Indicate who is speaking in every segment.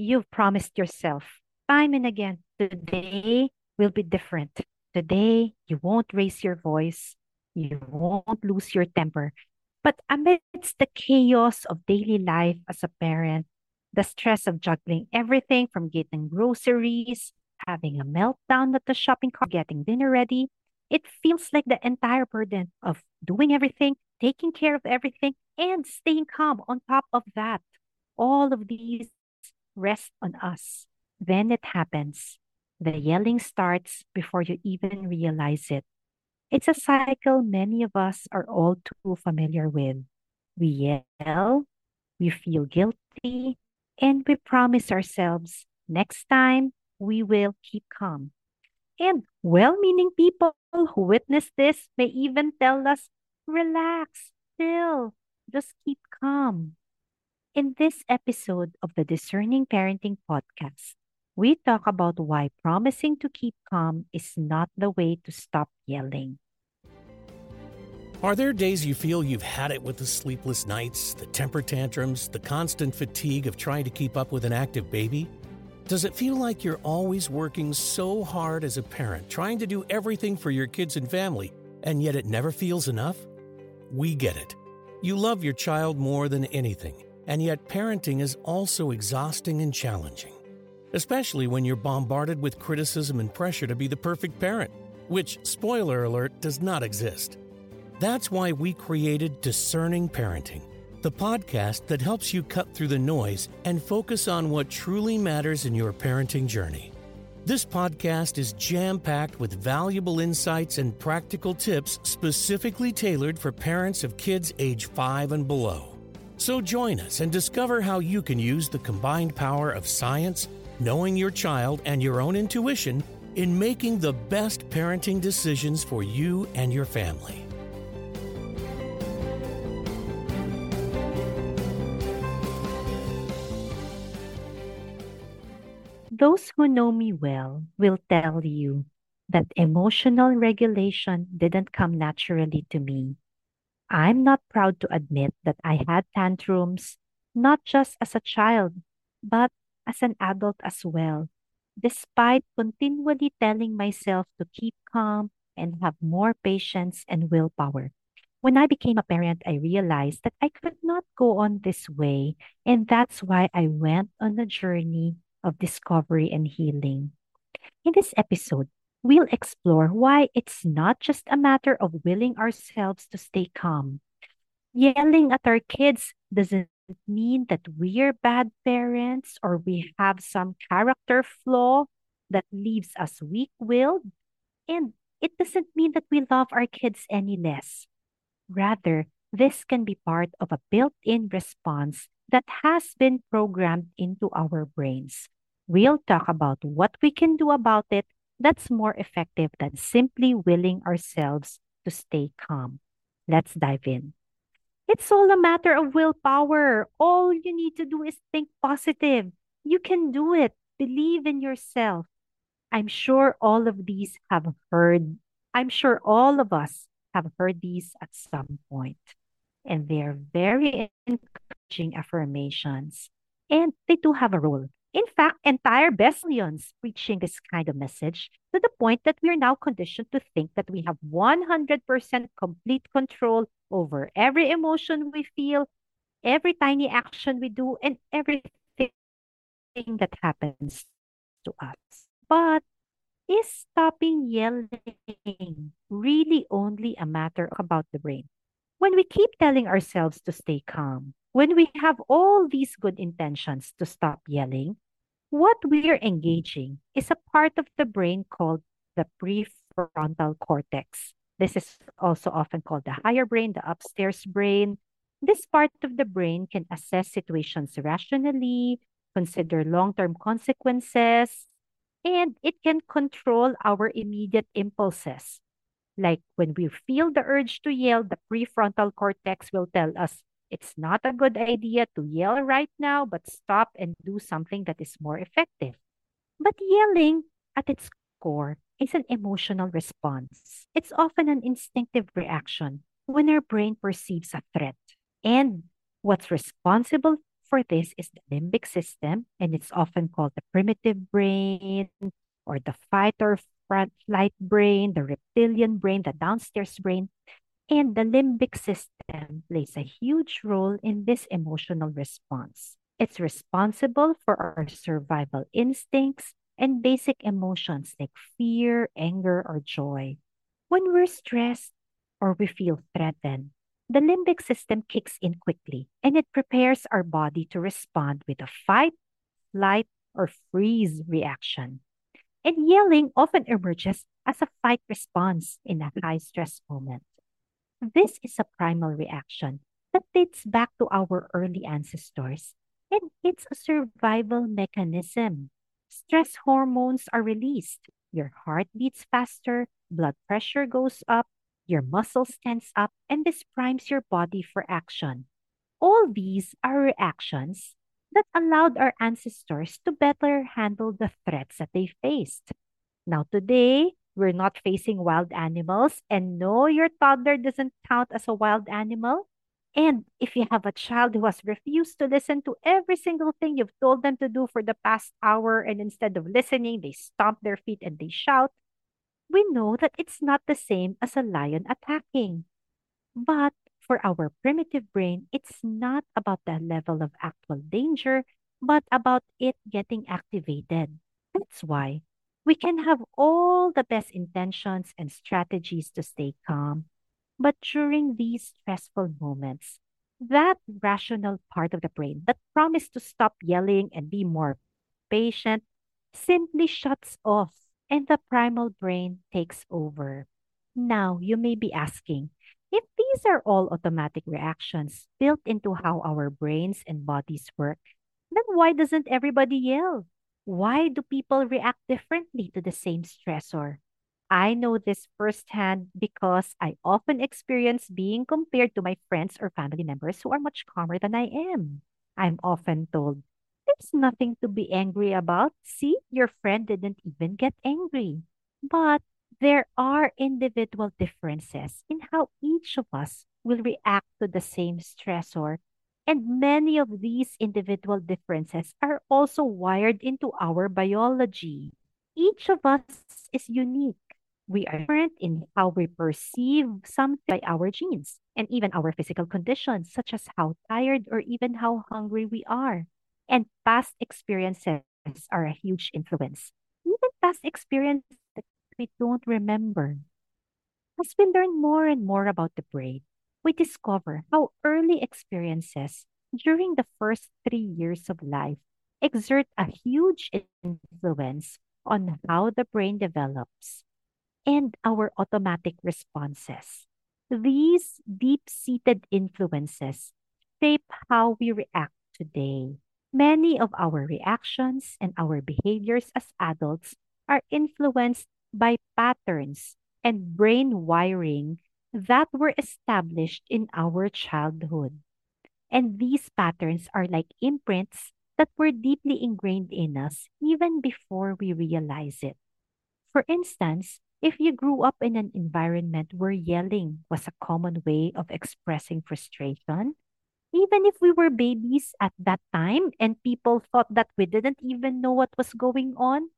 Speaker 1: You've promised yourself time and again, today will be different. Today, you won't raise your voice. You won't lose your temper. But amidst the chaos of daily life as a parent, the stress of juggling everything from getting groceries, having a meltdown at the shopping cart, getting dinner ready, it feels like the entire burden of doing everything, taking care of everything, and staying calm on top of that. All of these rest on us. Then it happens. The yelling starts before you even realize it. It's a cycle many of us are all too familiar with. We yell, we feel guilty, and we promise ourselves next time we will keep calm. And well meaning people who witness this may even tell us, relax, still, just keep calm. In this episode of the Discerning Parenting Podcast, we talk about why promising to keep calm is not the way to stop yelling.
Speaker 2: Are there days you feel you've had it with the sleepless nights, the temper tantrums, the constant fatigue of trying to keep up with an active baby? Does it feel like you're always working so hard as a parent, trying to do everything for your kids and family, and yet it never feels enough? We get it. You love your child more than anything and yet, parenting is also exhausting and challenging, especially when you're bombarded with criticism and pressure to be the perfect parent, which, spoiler alert, does not exist. That's why we created Discerning Parenting, the podcast that helps you cut through the noise and focus on what truly matters in your parenting journey. This podcast is jam packed with valuable insights and practical tips specifically tailored for parents of kids age 5 and below. So join us and discover how you can use the combined power of science, knowing your child, and your own intuition in making the best parenting decisions for you and your family.
Speaker 1: Those who know me well will tell you that emotional regulation didn't come naturally to me I'm not proud to admit that I had tantrums, not just as a child, but as an adult as well, despite continually telling myself to keep calm and have more patience and willpower. When I became a parent, I realized that I could not go on this way, and that's why I went on a journey of discovery and healing. In this episode, we'll explore why it's not just a matter of willing ourselves to stay calm. Yelling at our kids doesn't mean that we're bad parents or we have some character flaw that leaves us weak willed. And it doesn't mean that we love our kids any less. Rather, this can be part of a built in response that has been programmed into our brains. We'll talk about what we can do about it that's more effective than simply willing ourselves to stay calm. Let's dive in. It's all a matter of willpower. All you need to do is think positive. You can do it. Believe in yourself. I'm sure all of these have heard, I'm sure all of us have heard these at some point. And they're very encouraging affirmations. And they do have a role. In fact, entire Besselians preaching this kind of message to the point that we are now conditioned to think that we have 100% complete control over every emotion we feel, every tiny action we do, and everything that happens to us. But is stopping yelling really only a matter about the brain? When we keep telling ourselves to stay calm, when we have all these good intentions to stop yelling, what we're engaging is a part of the brain called the prefrontal cortex. This is also often called the higher brain, the upstairs brain. This part of the brain can assess situations rationally, consider long term consequences, and it can control our immediate impulses. Like when we feel the urge to yell, the prefrontal cortex will tell us it's not a good idea to yell right now, but stop and do something that is more effective. But yelling, at its core, is an emotional response. It's often an instinctive reaction when our brain perceives a threat. And what's responsible for this is the limbic system, and it's often called the primitive brain or the fight or flight brain, the reptilian brain, the downstairs brain. And the limbic system plays a huge role in this emotional response. It's responsible for our survival instincts and basic emotions like fear, anger, or joy. When we're stressed or we feel threatened, the limbic system kicks in quickly and it prepares our body to respond with a fight, flight, or freeze reaction. And yelling often emerges as a fight response in a high stress moment. This is a primal reaction that dates back to our early ancestors, and it's a survival mechanism. Stress hormones are released. Your heart beats faster, blood pressure goes up, your muscles tense up, and this primes your body for action. All these are reactions that allowed our ancestors to better handle the threats that they faced. Now, today, we're not facing wild animals. And no, your toddler doesn't count as a wild animal. And if you have a child who has refused to listen to every single thing you've told them to do for the past hour, and instead of listening, they stomp their feet and they shout, we know that it's not the same as a lion attacking. But for our primitive brain, it's not about the level of actual danger, but about it getting activated. That's why we can have all the best intentions and strategies to stay calm. But during these stressful moments, that rational part of the brain that promised to stop yelling and be more patient simply shuts off and the primal brain takes over. Now, you may be asking, if these are all automatic reactions built into how our brains and bodies work, then why doesn't everybody yell? Why do people react differently to the same stressor? I know this firsthand because I often experience being compared to my friends or family members who are much calmer than I am. I'm often told, there's nothing to be angry about. See, your friend didn't even get angry. But there are individual differences in how each of us will react to the same stressor and many of these individual differences are also wired into our biology. Each of us is unique. We are different in how we perceive something by our genes and even our physical conditions, such as how tired or even how hungry we are. And past experiences are a huge influence. Even past experiences that we don't remember. As we learn more and more about the brain, we discover how early experiences during the first three years of life exert a huge influence on how the brain develops and our automatic responses. These deep seated influences shape how we react today. Many of our reactions and our behaviors as adults are influenced by patterns and brain wiring that were established in our childhood. And these patterns are like imprints that were deeply ingrained in us even before we realize it. For instance, if you grew up in an environment where yelling was a common way of expressing frustration, even if we were babies at that time and people thought that we didn't even know what was going on,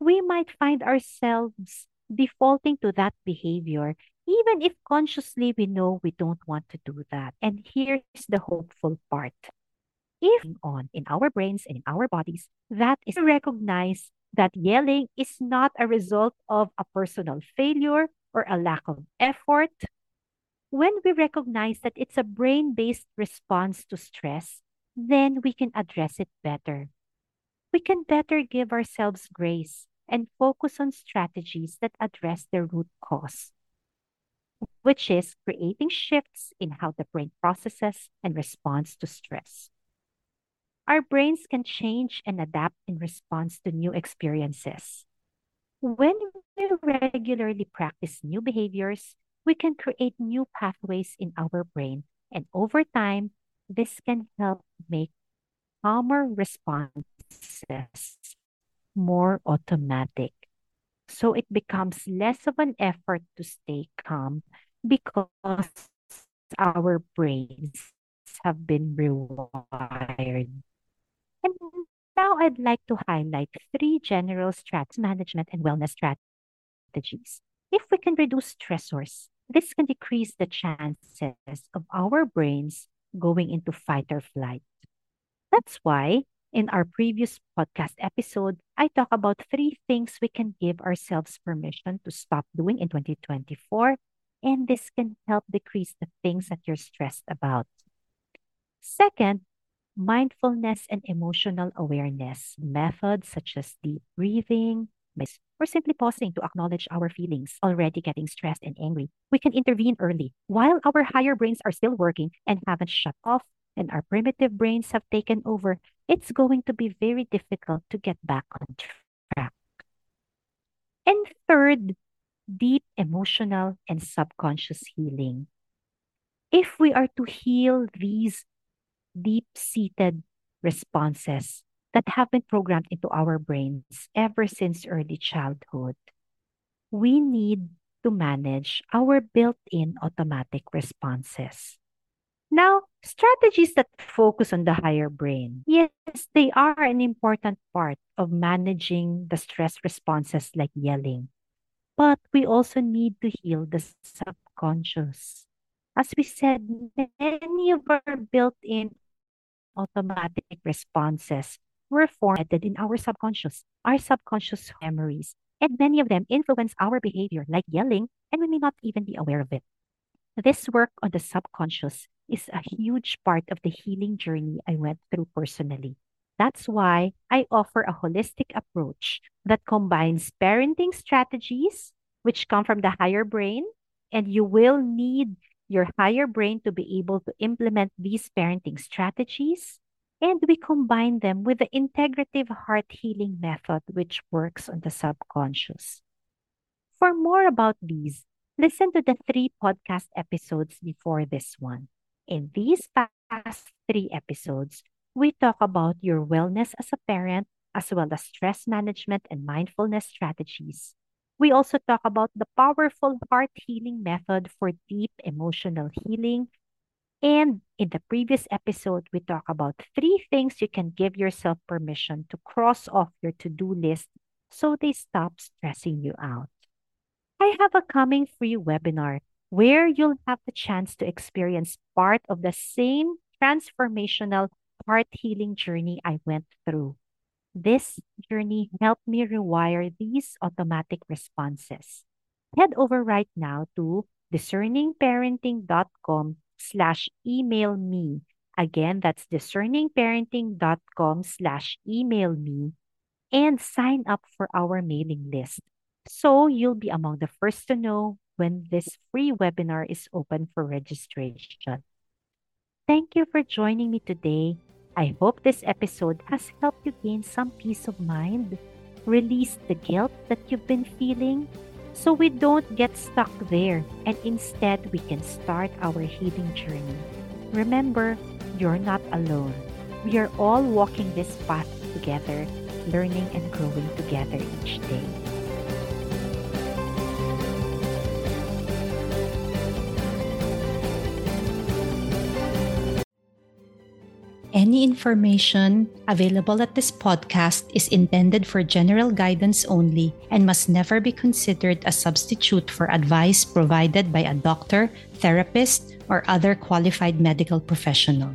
Speaker 1: we might find ourselves defaulting to that behavior, even if consciously we know we don't want to do that. And here's the hopeful part. If on in our brains and in our bodies, that is to recognize that yelling is not a result of a personal failure or a lack of effort. When we recognize that it's a brain based response to stress, then we can address it better. We can better give ourselves grace and focus on strategies that address the root cause, which is creating shifts in how the brain processes and responds to stress. Our brains can change and adapt in response to new experiences. When we regularly practice new behaviors, we can create new pathways in our brain, and over time, this can help make calmer responses more automatic. So it becomes less of an effort to stay calm because our brains have been rewired. And now I'd like to highlight three general stress management and wellness strategies. If we can reduce stressors, this can decrease the chances of our brains going into fight or flight. That's why in our previous podcast episode, I talk about three things we can give ourselves permission to stop doing in 2024, and this can help decrease the things that you're stressed about. Second, mindfulness and emotional awareness methods such as deep breathing, or simply pausing to acknowledge our feelings, already getting stressed and angry. We can intervene early while our higher brains are still working and haven't shut off and our primitive brains have taken over. It's going to be very difficult to get back on track. And third, deep emotional and subconscious healing. If we are to heal these deep seated responses that have been programmed into our brains ever since early childhood. We need to manage our built in automatic responses. Now, strategies that focus on the higher brain. Yes, they are an important part of managing the stress responses like yelling. But we also need to heal the subconscious. As we said, many of our built in automatic responses were formatted in our subconscious, our subconscious memories, and many of them influence our behavior, like yelling, and we may not even be aware of it. This work on the subconscious is a huge part of the healing journey I went through personally. That's why I offer a holistic approach that combines parenting strategies, which come from the higher brain, and you will need your higher brain to be able to implement these parenting strategies and we combine them with the integrative HeartHealing method, which works on the subconscious. For more about these, listen to the three podcast episodes before this one. In these past three episodes, we talk about your wellness as a parent, as well as stress management and mindfulness strategies. We also talk about the powerful HeartHealing method for deep emotional healing and in the previous episode, we talk about three things you can give yourself permission to cross off your to do list so they stop stressing you out. I have a coming free webinar where you'll have the chance to experience part of the same transformational HeartHealing journey I went through. This journey helped me rewire these automatic responses. Head over right now to discerningparenting.com slash email me. Again, that's discerningparenting.com slash email me and sign up for our mailing list. So you'll be among the first to know when this free webinar is open for registration. Thank you for joining me today. I hope this episode has helped you gain some peace of mind, release the guilt that you've been feeling, so we don't get stuck there and instead we can start our healing journey. Remember, you're not alone. We are all walking this path together, learning and growing together each day.
Speaker 3: Any information available at this podcast is intended for general guidance only and must never be considered a substitute for advice provided by a doctor, therapist, or other qualified medical professional.